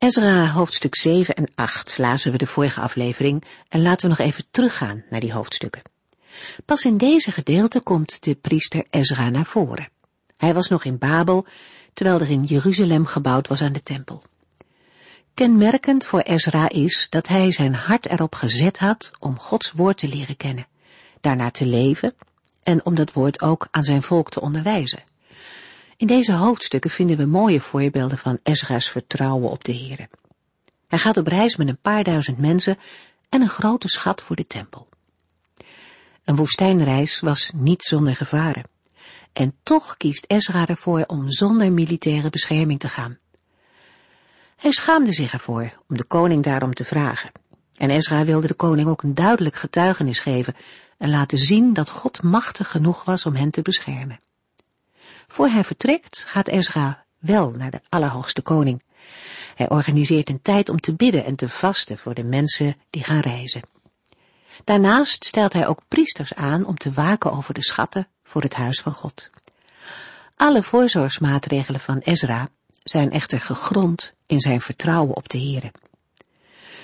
Ezra hoofdstuk 7 en 8 lazen we de vorige aflevering en laten we nog even teruggaan naar die hoofdstukken. Pas in deze gedeelte komt de priester Ezra naar voren. Hij was nog in Babel, terwijl er in Jeruzalem gebouwd was aan de tempel. Kenmerkend voor Ezra is dat hij zijn hart erop gezet had om Gods woord te leren kennen, daarna te leven en om dat woord ook aan zijn volk te onderwijzen. In deze hoofdstukken vinden we mooie voorbeelden van Ezra's vertrouwen op de Heere. Hij gaat op reis met een paar duizend mensen en een grote schat voor de tempel. Een woestijnreis was niet zonder gevaren. En toch kiest Ezra ervoor om zonder militaire bescherming te gaan. Hij schaamde zich ervoor om de koning daarom te vragen. En Ezra wilde de koning ook een duidelijk getuigenis geven en laten zien dat God machtig genoeg was om hen te beschermen. Voor hij vertrekt gaat Ezra wel naar de Allerhoogste Koning. Hij organiseert een tijd om te bidden en te vasten voor de mensen die gaan reizen. Daarnaast stelt hij ook priesters aan om te waken over de schatten voor het huis van God. Alle voorzorgsmaatregelen van Ezra zijn echter gegrond in zijn vertrouwen op de Here.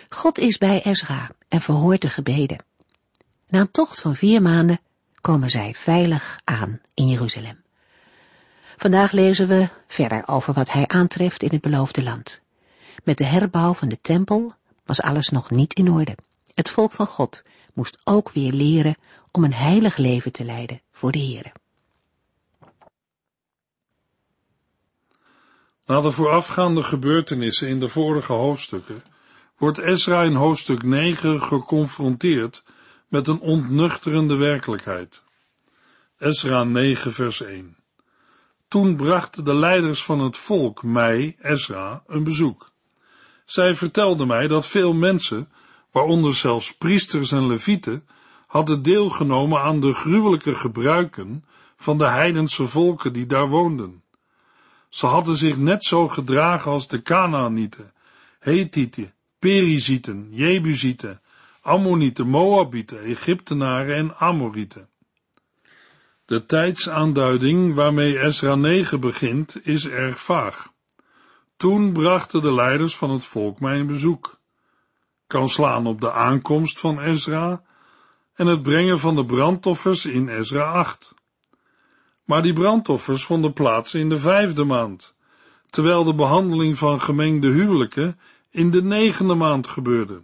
God is bij Ezra en verhoort de gebeden. Na een tocht van vier maanden komen zij veilig aan in Jeruzalem. Vandaag lezen we verder over wat hij aantreft in het beloofde land. Met de herbouw van de tempel was alles nog niet in orde. Het volk van God moest ook weer leren om een heilig leven te leiden voor de Here. Na de voorafgaande gebeurtenissen in de vorige hoofdstukken wordt Ezra in hoofdstuk 9 geconfronteerd met een ontnuchterende werkelijkheid. Ezra 9 vers 1 Toen brachten de leiders van het volk mij, Ezra, een bezoek. Zij vertelden mij dat veel mensen, waaronder zelfs priesters en levieten, hadden deelgenomen aan de gruwelijke gebruiken van de heidense volken die daar woonden. Ze hadden zich net zo gedragen als de Kanaanieten, Hethieten, Perizieten, Jebusieten, Ammonieten, Moabieten, Egyptenaren en Amorieten. De tijdsaanduiding waarmee Ezra 9 begint is erg vaag. Toen brachten de leiders van het volk mij een bezoek. Kan slaan op de aankomst van Ezra en het brengen van de brandoffers in Ezra 8. Maar die brandoffers vonden plaats in de vijfde maand, terwijl de behandeling van gemengde huwelijken in de negende maand gebeurde.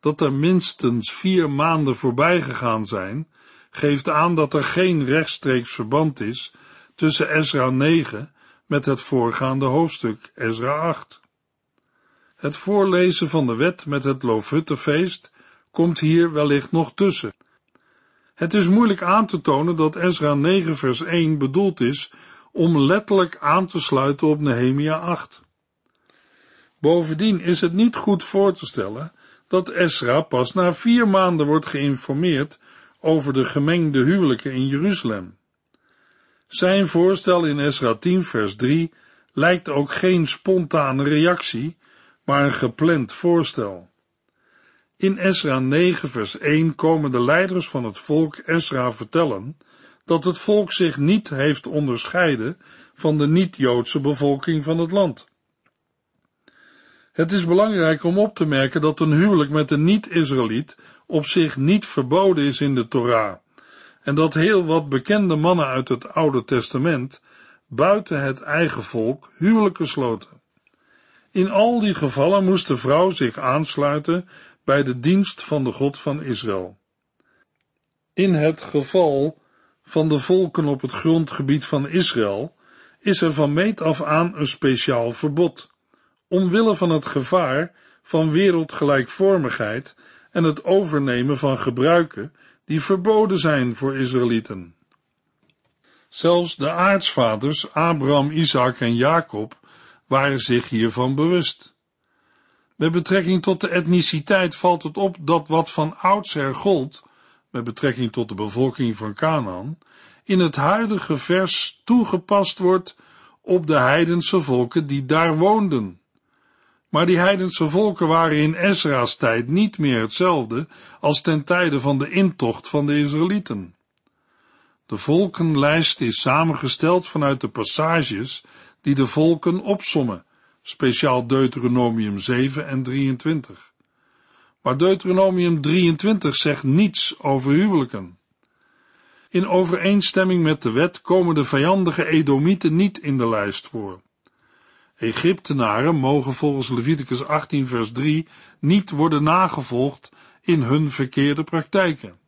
Dat er minstens vier maanden voorbij gegaan zijn, geeft aan dat er geen rechtstreeks verband is tussen Ezra 9 met het voorgaande hoofdstuk Ezra 8. Het voorlezen van de wet met het Loofhuttenfeest komt hier wellicht nog tussen. Het is moeilijk aan te tonen dat Ezra 9 vers 1 bedoeld is om letterlijk aan te sluiten op Nehemia 8. Bovendien is het niet goed voor te stellen dat Ezra pas na vier maanden wordt geïnformeerd over de gemengde huwelijken in Jeruzalem. Zijn voorstel in Ezra 10 vers 3 lijkt ook geen spontane reactie, maar een gepland voorstel. In Esra 9 vers 1 komen de leiders van het volk Esra vertellen dat het volk zich niet heeft onderscheiden van de niet-Joodse bevolking van het land. Het is belangrijk om op te merken dat een huwelijk met een niet-Israëliet op zich niet verboden is in de Torah, en dat heel wat bekende mannen uit het Oude Testament buiten het eigen volk huwelijken sloten. In al die gevallen moest de vrouw zich aansluiten bij de dienst van de God van Israël. In het geval van de volken op het grondgebied van Israël is er van meet af aan een speciaal verbod, omwille van het gevaar van wereldgelijkvormigheid en het overnemen van gebruiken die verboden zijn voor Israëlieten. Zelfs de aartsvaders Abraham, Isaac en Jacob waren zich hiervan bewust. Met betrekking tot de etniciteit valt het op dat wat van oudsher gold, met betrekking tot de bevolking van Canaan, in het huidige vers toegepast wordt op de heidense volken die daar woonden. Maar die heidense volken waren in Ezra's tijd niet meer hetzelfde als ten tijde van de intocht van de Israëlieten. De volkenlijst is samengesteld vanuit de passages die de volken opsommen, speciaal Deuteronomium 7 en 23. Maar Deuteronomium 23 zegt niets over huwelijken. In overeenstemming met de wet komen de vijandige Edomieten niet in de lijst voor. Egyptenaren mogen volgens Leviticus 18 vers 3 niet worden nagevolgd in hun verkeerde praktijken.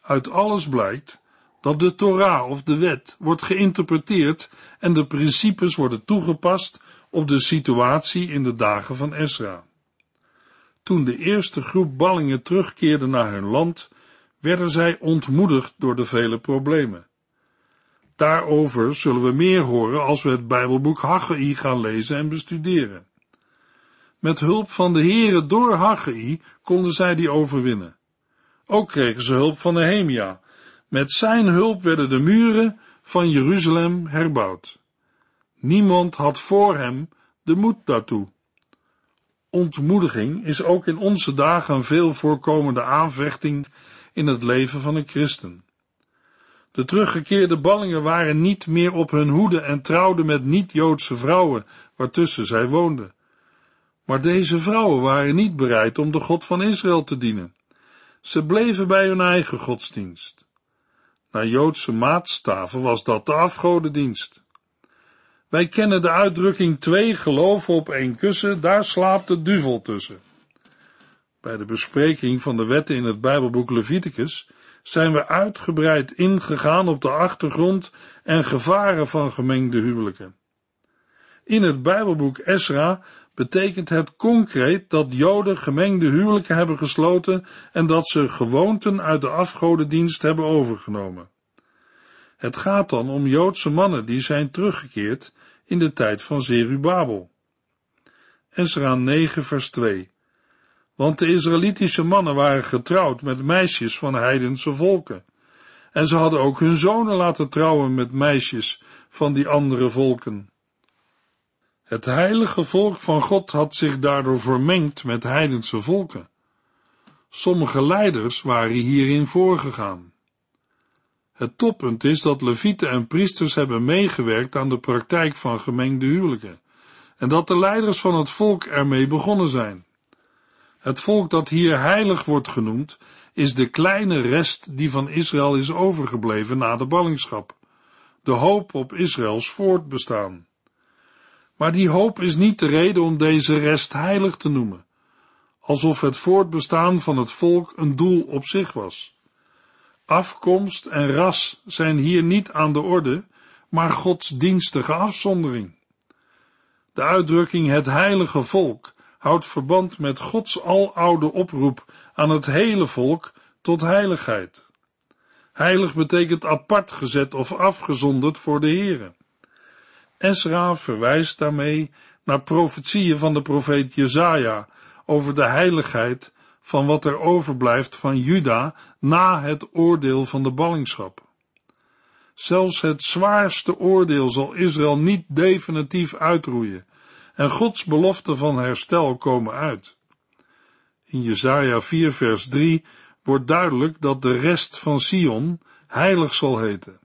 Uit alles blijkt dat de Torah of de wet wordt geïnterpreteerd en de principes worden toegepast op de situatie in de dagen van Esra. Toen de eerste groep ballingen terugkeerde naar hun land, werden zij ontmoedigd door de vele problemen. Daarover zullen we meer horen als we het Bijbelboek Haggai gaan lezen en bestuderen. Met hulp van de Here door Haggai konden zij die overwinnen. Ook kregen ze hulp van Nehemia. Met zijn hulp werden de muren van Jeruzalem herbouwd. Niemand had voor hem de moed daartoe. Ontmoediging is ook in onze dagen een veel voorkomende aanvechting in het leven van een christen. De teruggekeerde ballingen waren niet meer op hun hoede en trouwden met niet-Joodse vrouwen, waartussen zij woonden. Maar deze vrouwen waren niet bereid om de God van Israël te dienen. Ze bleven bij hun eigen godsdienst. Naar Joodse maatstaven was dat de afgodendienst. Wij kennen de uitdrukking twee geloven op één kussen, daar slaapt de duvel tussen. Bij de bespreking van de wetten in het Bijbelboek Leviticus zijn we uitgebreid ingegaan op de achtergrond en gevaren van gemengde huwelijken. In het Bijbelboek Esra betekent het concreet dat Joden gemengde huwelijken hebben gesloten en dat ze gewoonten uit de afgodendienst hebben overgenomen. Het gaat dan om Joodse mannen die zijn teruggekeerd in de tijd van Zerubabel. Esra 9 vers 2 Want de Israëlitische mannen waren getrouwd met meisjes van heidense volken, en ze hadden ook hun zonen laten trouwen met meisjes van die andere volken. Het heilige volk van God had zich daardoor vermengd met heidense volken. Sommige leiders waren hierin voorgegaan. Het toppunt is dat levieten en priesters hebben meegewerkt aan de praktijk van gemengde huwelijken en dat de leiders van het volk ermee begonnen zijn. Het volk dat hier heilig wordt genoemd, is de kleine rest die van Israël is overgebleven na de ballingschap, de hoop op Israëls voortbestaan. Maar die hoop is niet de reden om deze rest heilig te noemen, alsof het voortbestaan van het volk een doel op zich was. Afkomst en ras zijn hier niet aan de orde, maar godsdienstige afzondering. De uitdrukking het heilige volk houdt verband met Gods aloude oproep aan het hele volk tot heiligheid. Heilig betekent apart gezet of afgezonderd voor de Here. Esra verwijst daarmee naar profetieën van de profeet Jezaja over de heiligheid van wat er overblijft van Juda na het oordeel van de ballingschap. Zelfs het zwaarste oordeel zal Israël niet definitief uitroeien en Gods belofte van herstel komen uit. In Jesaja 4 vers 3 wordt duidelijk dat de rest van Sion heilig zal heten.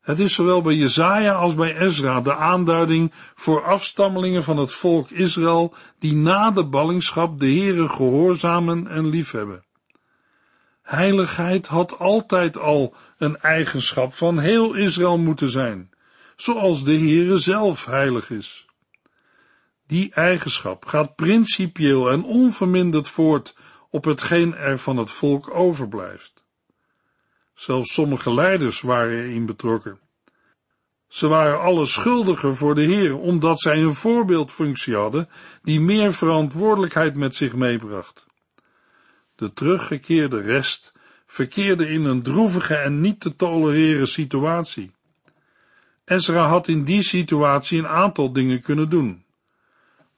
Het is zowel bij Jezaja als bij Ezra de aanduiding voor afstammelingen van het volk Israël die na de ballingschap de Heere gehoorzamen en liefhebben. Heiligheid had altijd al een eigenschap van heel Israël moeten zijn, zoals de Heere zelf heilig is. Die eigenschap gaat principieel en onverminderd voort op hetgeen er van het volk overblijft. Zelfs sommige leiders waren erin betrokken. Ze waren alle schuldiger voor de Heer, omdat zij een voorbeeldfunctie hadden die meer verantwoordelijkheid met zich meebracht. De teruggekeerde rest verkeerde in een droevige en niet te tolereren situatie. Ezra had in die situatie een aantal dingen kunnen doen.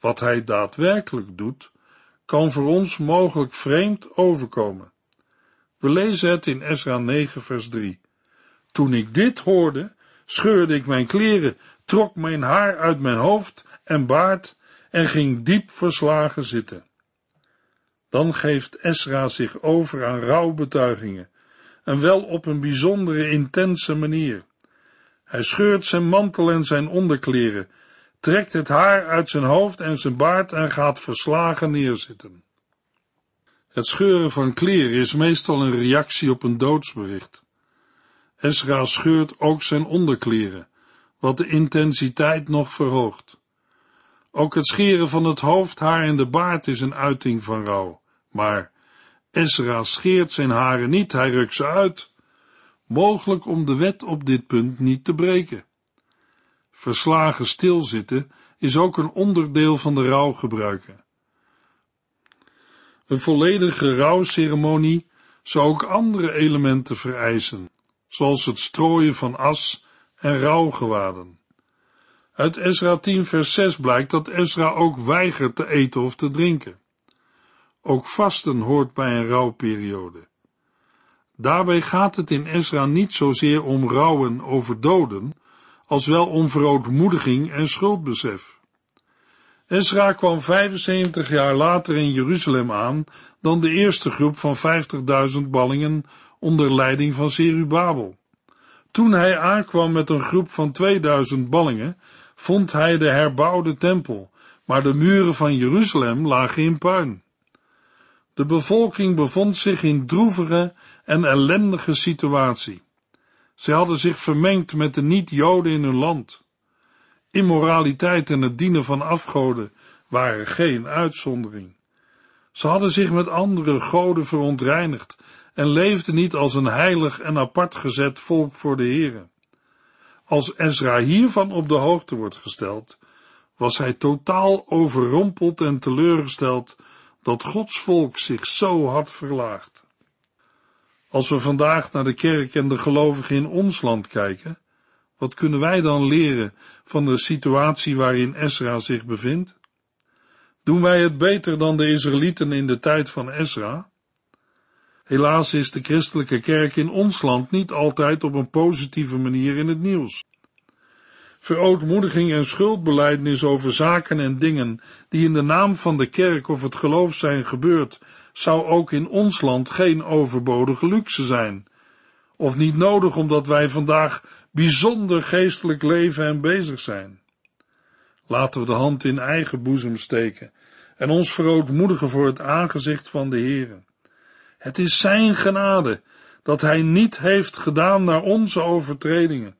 Wat hij daadwerkelijk doet, kan voor ons mogelijk vreemd overkomen. We lezen het in Esra 9 vers 3. Toen ik dit hoorde, scheurde ik mijn kleren, trok mijn haar uit mijn hoofd en baard en ging diep verslagen zitten. Dan geeft Esra zich over aan rouwbetuigingen, en wel op een bijzondere intense manier. Hij scheurt zijn mantel en zijn onderkleren, trekt het haar uit zijn hoofd en zijn baard en gaat verslagen neerzitten. Het scheuren van kleren is meestal een reactie op een doodsbericht. Esra scheurt ook zijn onderkleren, wat de intensiteit nog verhoogt. Ook het scheren van het hoofdhaar en de baard is een uiting van rouw. Maar Esra scheert zijn haren niet, hij rukt ze uit. Mogelijk om de wet op dit punt niet te breken. Verslagen stilzitten is ook een onderdeel van de rouwgebruiken. Een volledige rouwceremonie zou ook andere elementen vereisen, zoals het strooien van as en rouwgewaden. Uit Ezra 10 vers 6 blijkt dat Ezra ook weigert te eten of te drinken. Ook vasten hoort bij een rouwperiode. Daarbij gaat het in Ezra niet zozeer om rouwen over doden, als wel om verootmoediging en schuldbesef. Ezra kwam 75 jaar later in Jeruzalem aan dan de eerste groep van 50.000 ballingen onder leiding van Serubabel. Toen hij aankwam met een groep van 2000 ballingen, vond hij de herbouwde tempel, maar de muren van Jeruzalem lagen in puin. De bevolking bevond zich in droevige en ellendige situatie. Zij hadden zich vermengd met de niet-Joden in hun land. Immoraliteit en het dienen van afgoden waren geen uitzondering. Ze hadden zich met andere goden verontreinigd en leefden niet als een heilig en apart gezet volk voor de Here. Als Ezra hiervan op de hoogte wordt gesteld, was hij totaal overrompeld en teleurgesteld dat Gods volk zich zo had verlaagd. Als we vandaag naar de kerk en de gelovigen in ons land kijken, wat kunnen wij dan leren van de situatie waarin Ezra zich bevindt? Doen wij het beter dan de Israëlieten in de tijd van Ezra? Helaas is de christelijke kerk in ons land niet altijd op een positieve manier in het nieuws. Verootmoediging en schuldbelijdenis over zaken en dingen die in de naam van de kerk of het geloof zijn gebeurd, zou ook in ons land geen overbodige luxe zijn. Of niet nodig omdat wij vandaag bijzonder geestelijk leven en bezig zijn. Laten we de hand in eigen boezem steken en ons verootmoedigen voor het aangezicht van de Heere. Het is zijn genade dat hij niet heeft gedaan naar onze overtredingen,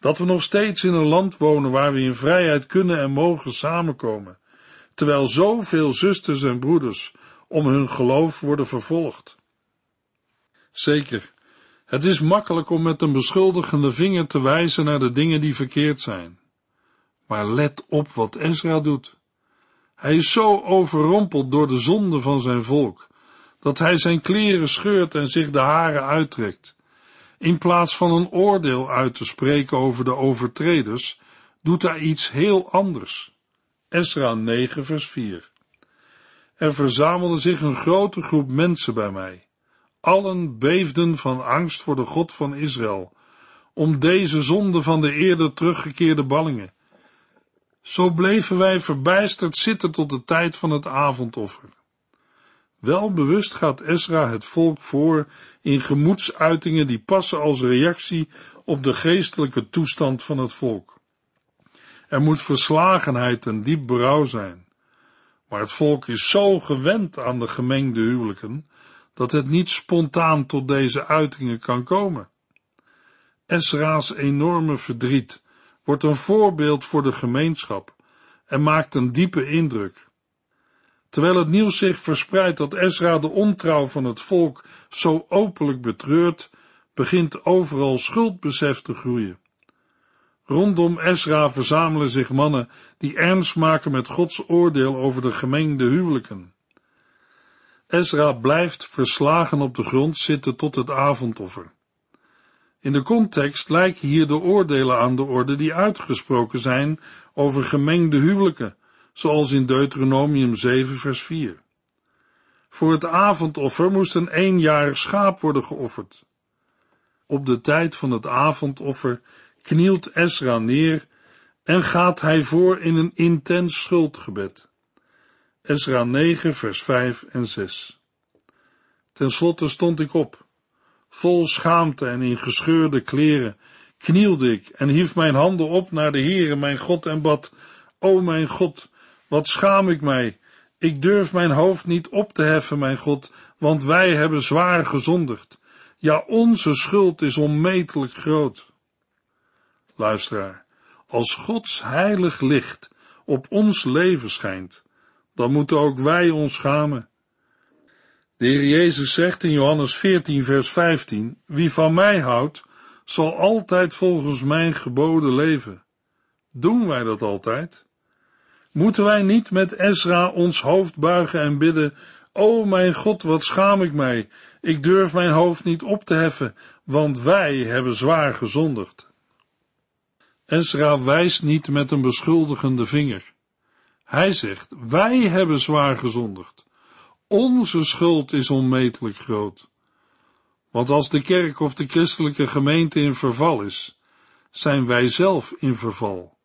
dat we nog steeds in een land wonen waar we in vrijheid kunnen en mogen samenkomen, terwijl zoveel zusters en broeders om hun geloof worden vervolgd. Zeker, het is makkelijk om met een beschuldigende vinger te wijzen naar de dingen die verkeerd zijn. Maar let op wat Ezra doet. Hij is zo overrompeld door de zonde van zijn volk, dat hij zijn kleren scheurt en zich de haren uittrekt. In plaats van een oordeel uit te spreken over de overtreders, doet hij iets heel anders. Esra 9 vers 4 Er verzamelde zich een grote groep mensen bij mij. Allen beefden van angst voor de God van Israël, om deze zonde van de eerder teruggekeerde ballingen. Zo bleven wij verbijsterd zitten tot de tijd van het avondoffer. Wel bewust gaat Esra het volk voor in gemoedsuitingen die passen als reactie op de geestelijke toestand van het volk. Er moet verslagenheid en diep berouw zijn. Maar het volk is zo gewend aan de gemengde huwelijken, dat het niet spontaan tot deze uitingen kan komen. Esra's enorme verdriet wordt een voorbeeld voor de gemeenschap en maakt een diepe indruk. Terwijl het nieuws zich verspreidt dat Ezra de ontrouw van het volk zo openlijk betreurt, begint overal schuldbesef te groeien. Rondom Ezra verzamelen zich mannen die ernst maken met Gods oordeel over de gemengde huwelijken. Ezra blijft verslagen op de grond zitten tot het avondoffer. In de context lijken hier de oordelen aan de orde die uitgesproken zijn over gemengde huwelijken, zoals in Deuteronomium 7 vers 4. Voor het avondoffer moest een eenjarig schaap worden geofferd. Op de tijd van het avondoffer knielt Esra neer en gaat hij voor in een intens schuldgebed. Esra 9 vers 5 en 6. Ten slotte stond ik op. Vol schaamte en in gescheurde kleren knielde ik en hief mijn handen op naar de Heere, mijn God, en bad, O mijn God, wat schaam ik mij. Ik durf mijn hoofd niet op te heffen, mijn God, want wij hebben zwaar gezondigd. Ja, onze schuld is onmetelijk groot. Luisteraar, als Gods heilig licht op ons leven schijnt, dan moeten ook wij ons schamen. De Heer Jezus zegt in Johannes 14, vers 15: Wie van mij houdt, zal altijd volgens mijn geboden leven. Doen wij dat altijd? Moeten wij niet met Ezra ons hoofd buigen en bidden: O mijn God, wat schaam ik mij! Ik durf mijn hoofd niet op te heffen, want wij hebben zwaar gezondigd. Ezra wijst niet met een beschuldigende vinger. Hij zegt: Wij hebben zwaar gezondigd. Onze schuld is onmetelijk groot. Want als de kerk of de christelijke gemeente in verval is, zijn wij zelf in verval.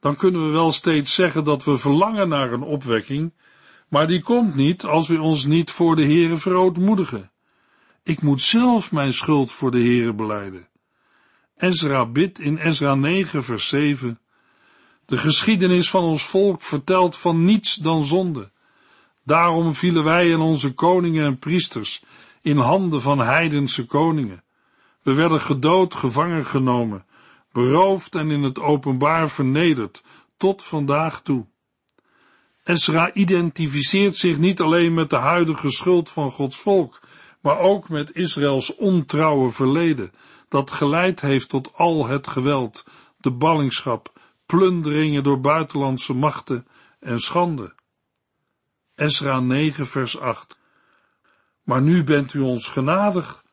Dan kunnen we wel steeds zeggen dat we verlangen naar een opwekking, maar die komt niet als we ons niet voor de Heere verootmoedigen. Ik moet zelf mijn schuld voor de Heere beleiden. Ezra bidt in Ezra 9 vers 7. De geschiedenis van ons volk vertelt van niets dan zonde. Daarom vielen wij en onze koningen en priesters in handen van heidense koningen. We werden gedood, gevangen genomen, beroofd en in het openbaar vernederd, tot vandaag toe. Esra identificeert zich niet alleen met de huidige schuld van Gods volk, maar ook met Israëls ontrouwe verleden, dat geleid heeft tot al het geweld, de ballingschap, plunderingen door buitenlandse machten en schande. Esra 9 vers 8 Maar nu bent u ons genadig.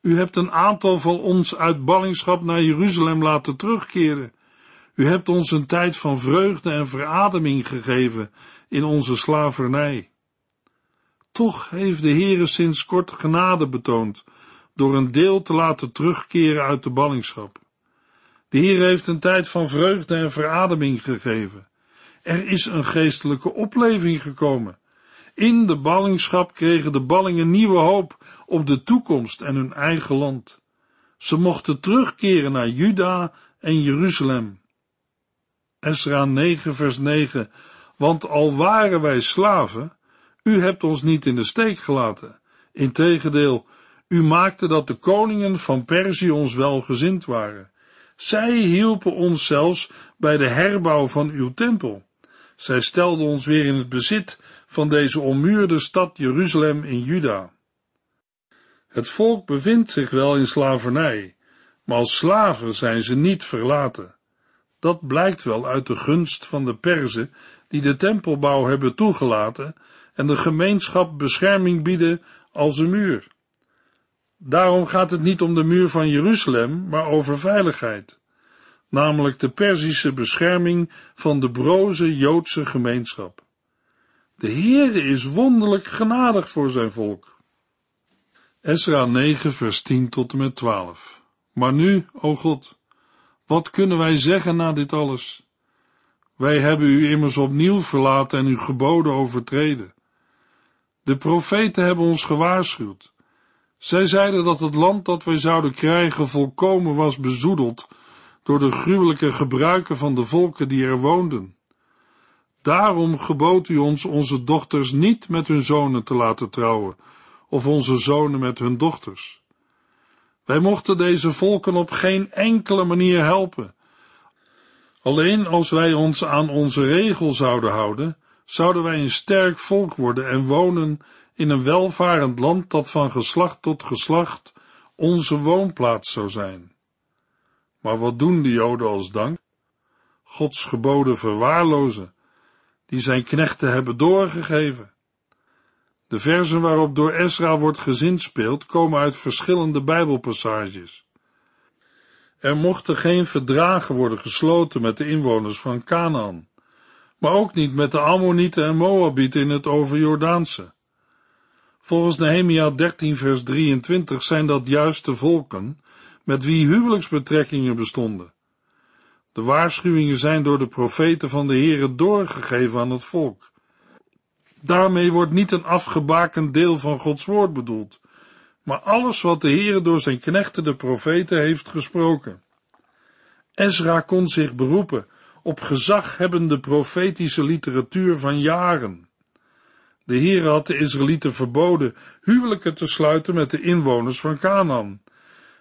U hebt een aantal van ons uit ballingschap naar Jeruzalem laten terugkeren. U hebt ons een tijd van vreugde en verademing gegeven in onze slavernij. Toch heeft de Heere sinds kort genade betoond, door een deel te laten terugkeren uit de ballingschap. De Heer heeft een tijd van vreugde en verademing gegeven. Er is een geestelijke opleving gekomen. In de ballingschap kregen de ballingen nieuwe hoop op de toekomst en hun eigen land. Ze mochten terugkeren naar Juda en Jeruzalem. Esra 9 vers 9 Want al waren wij slaven, u hebt ons niet in de steek gelaten. Integendeel, u maakte dat de koningen van Perzië ons welgezind waren. Zij hielpen ons zelfs bij de herbouw van uw tempel. Zij stelden ons weer in het bezit van deze ommuurde stad Jeruzalem in Juda. Het volk bevindt zich wel in slavernij, maar als slaven zijn ze niet verlaten. Dat blijkt wel uit de gunst van de Perzen die de tempelbouw hebben toegelaten en de gemeenschap bescherming bieden als een muur. Daarom gaat het niet om de muur van Jeruzalem, maar over veiligheid, namelijk de Perzische bescherming van de broze Joodse gemeenschap. De Heere is wonderlijk genadig voor zijn volk. Esra 9 vers 10 tot en met 12 Maar nu, o God, wat kunnen wij zeggen na dit alles? Wij hebben u immers opnieuw verlaten en uw geboden overtreden. De profeten hebben ons gewaarschuwd. Zij zeiden dat het land dat wij zouden krijgen volkomen was bezoedeld door de gruwelijke gebruiken van de volken die er woonden. Daarom gebood u ons onze dochters niet met hun zonen te laten trouwen, of onze zonen met hun dochters. Wij mochten deze volken op geen enkele manier helpen. Alleen als wij ons aan onze regel zouden houden, zouden wij een sterk volk worden en wonen in een welvarend land dat van geslacht tot geslacht onze woonplaats zou zijn. Maar wat doen de Joden als dank? Gods geboden verwaarlozen, die zijn knechten hebben doorgegeven. De versen waarop door Esra wordt gezinspeeld komen uit verschillende Bijbelpassages. Er mochten geen verdragen worden gesloten met de inwoners van Canaan, maar ook niet met de Ammonieten en Moabieten in het overjordaanse. Volgens Nehemia 13 vers 23 zijn dat juist de volken met wie huwelijksbetrekkingen bestonden. De waarschuwingen zijn door de profeten van de Heere doorgegeven aan het volk. Daarmee wordt niet een afgebakend deel van Gods woord bedoeld, maar alles wat de Heere door zijn knechten de profeten heeft gesproken. Ezra kon zich beroepen op gezaghebbende profetische literatuur van jaren. De Heere had de Israëlieten verboden huwelijken te sluiten met de inwoners van Canaan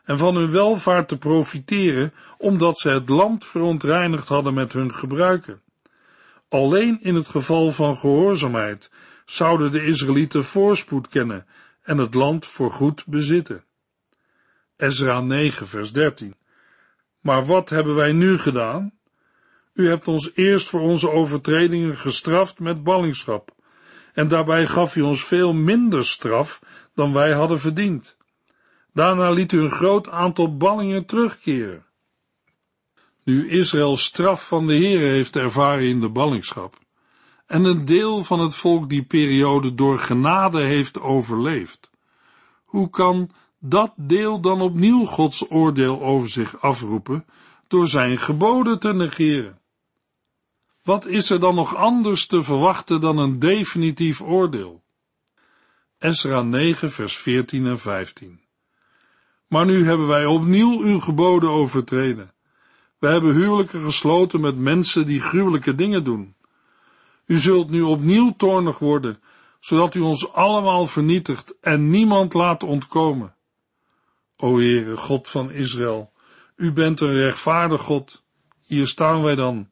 en van hun welvaart te profiteren, omdat ze het land verontreinigd hadden met hun gebruiken. Alleen in het geval van gehoorzaamheid zouden de Israëlieten voorspoed kennen en het land voorgoed bezitten. Ezra 9, vers 13. Maar wat hebben wij nu gedaan? U hebt ons eerst voor onze overtredingen gestraft met ballingschap, en daarbij gaf u ons veel minder straf dan wij hadden verdiend. Daarna liet u een groot aantal ballingen terugkeren. Nu Israël straf van de Heere heeft ervaren in de ballingschap, en een deel van het volk die periode door genade heeft overleefd, hoe kan dat deel dan opnieuw Gods oordeel over zich afroepen door zijn geboden te negeren? Wat is er dan nog anders te verwachten dan een definitief oordeel? Esra 9 vers 14 en 15 maar nu hebben wij opnieuw uw geboden overtreden. We hebben huwelijken gesloten met mensen die gruwelijke dingen doen. U zult nu opnieuw toornig worden, zodat u ons allemaal vernietigt en niemand laat ontkomen. O Heere, God van Israël, u bent een rechtvaardig God. Hier staan wij dan,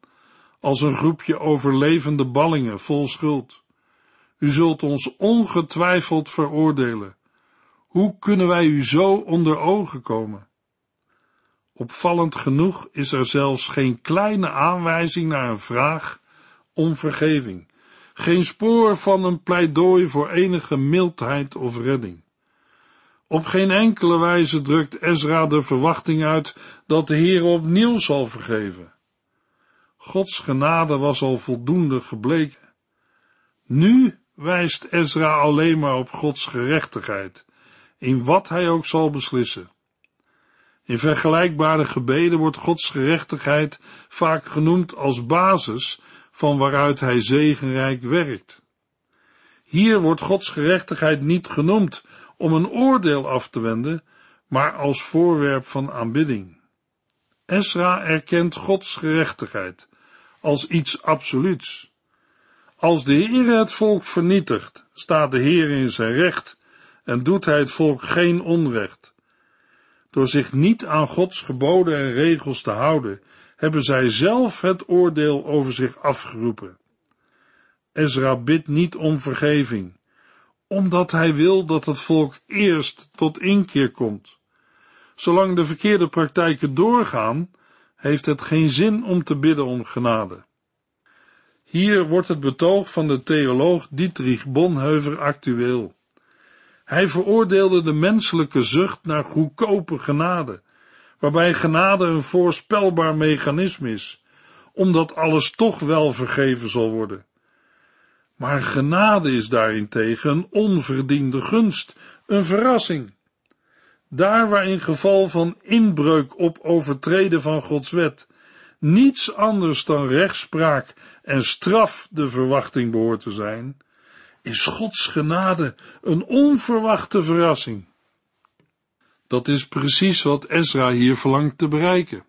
als een groepje overlevende ballingen vol schuld. U zult ons ongetwijfeld veroordelen. Hoe kunnen wij u zo onder ogen komen? Opvallend genoeg is er zelfs geen kleine aanwijzing naar een vraag om vergeving, geen spoor van een pleidooi voor enige mildheid of redding. Op geen enkele wijze drukt Ezra de verwachting uit dat de Heer opnieuw zal vergeven. Gods genade was al voldoende gebleken. Nu wijst Ezra alleen maar op Gods gerechtigheid in wat hij ook zal beslissen. In vergelijkbare gebeden wordt Gods gerechtigheid vaak genoemd als basis van waaruit hij zegenrijk werkt. Hier wordt Gods gerechtigheid niet genoemd om een oordeel af te wenden, maar als voorwerp van aanbidding. Esra erkent Gods gerechtigheid als iets absoluuts. Als de Heer het volk vernietigt, staat de Heer in zijn recht en doet hij het volk geen onrecht. Door zich niet aan Gods geboden en regels te houden, hebben zij zelf het oordeel over zich afgeroepen. Ezra bidt niet om vergeving, omdat hij wil dat het volk eerst tot inkeer komt. Zolang de verkeerde praktijken doorgaan, heeft het geen zin om te bidden om genade. Hier wordt het betoog van de theoloog Dietrich Bonhoeffer actueel. Hij veroordeelde de menselijke zucht naar goedkope genade, waarbij genade een voorspelbaar mechanisme is, omdat alles toch wel vergeven zal worden. Maar genade is daarentegen een onverdiende gunst, een verrassing. Daar waar in geval van inbreuk op overtreden van Gods wet niets anders dan rechtspraak en straf de verwachting behoort te zijn, is Gods genade een onverwachte verrassing. Dat is precies wat Ezra hier verlangt te bereiken.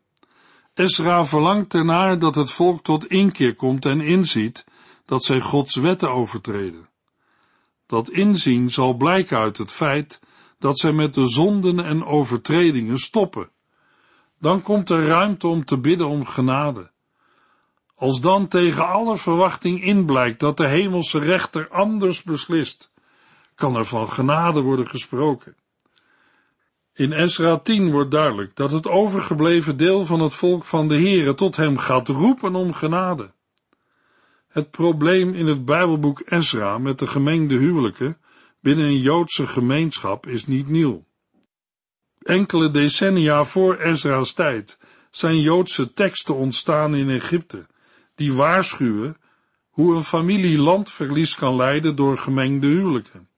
Ezra verlangt ernaar dat het volk tot inkeer komt en inziet dat zij Gods wetten overtreden. Dat inzien zal blijken uit het feit dat zij met de zonden en overtredingen stoppen. Dan komt er ruimte om te bidden om genade. Als dan tegen alle verwachting inblijkt dat de hemelse rechter anders beslist, kan er van genade worden gesproken. In Esra 10 wordt duidelijk dat het overgebleven deel van het volk van de Heere tot hem gaat roepen om genade. Het probleem in het Bijbelboek Esra met de gemengde huwelijken binnen een Joodse gemeenschap is niet nieuw. Enkele decennia voor Ezra's tijd zijn Joodse teksten ontstaan in Egypte die waarschuwen hoe een familie landverlies kan leiden door gemengde huwelijken.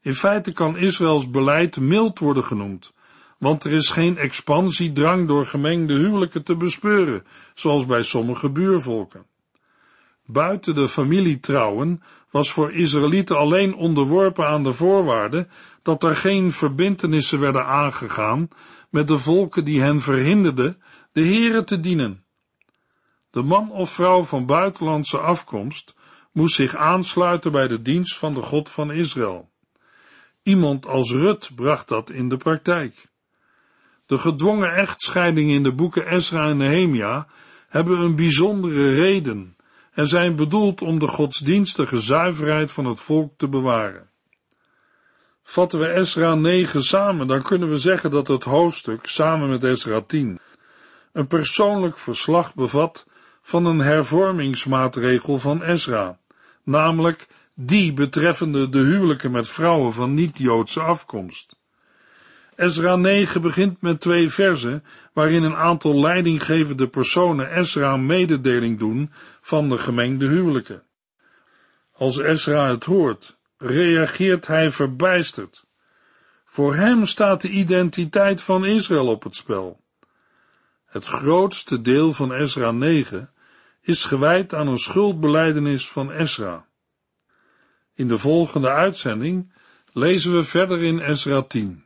In feite kan Israëls beleid mild worden genoemd, want er is geen expansiedrang door gemengde huwelijken te bespeuren, zoals bij sommige buurvolken. Buiten de familietrouwen was voor Israëlieten alleen onderworpen aan de voorwaarde dat er geen verbintenissen werden aangegaan met de volken die hen verhinderden de Here te dienen. De man of vrouw van buitenlandse afkomst moest zich aansluiten bij de dienst van de God van Israël. Iemand als Rut bracht dat in de praktijk. De gedwongen echtscheidingen in de boeken Esra en Nehemia hebben een bijzondere reden en zijn bedoeld om de godsdienstige zuiverheid van het volk te bewaren. Vatten we Esra 9 samen, dan kunnen we zeggen dat het hoofdstuk, samen met Esra 10, een persoonlijk verslag bevat van een hervormingsmaatregel van Esra, namelijk die betreffende de huwelijken met vrouwen van niet-Joodse afkomst. Esra 9 begint met twee versen, waarin een aantal leidinggevende personen Esra mededeling doen van de gemengde huwelijken. Als Esra het hoort, reageert hij verbijsterd. Voor hem staat de identiteit van Israël op het spel. Het grootste deel van Esra 9 is gewijd aan een schuldbeleidenis van Esra. In de volgende uitzending lezen we verder in Esra 10.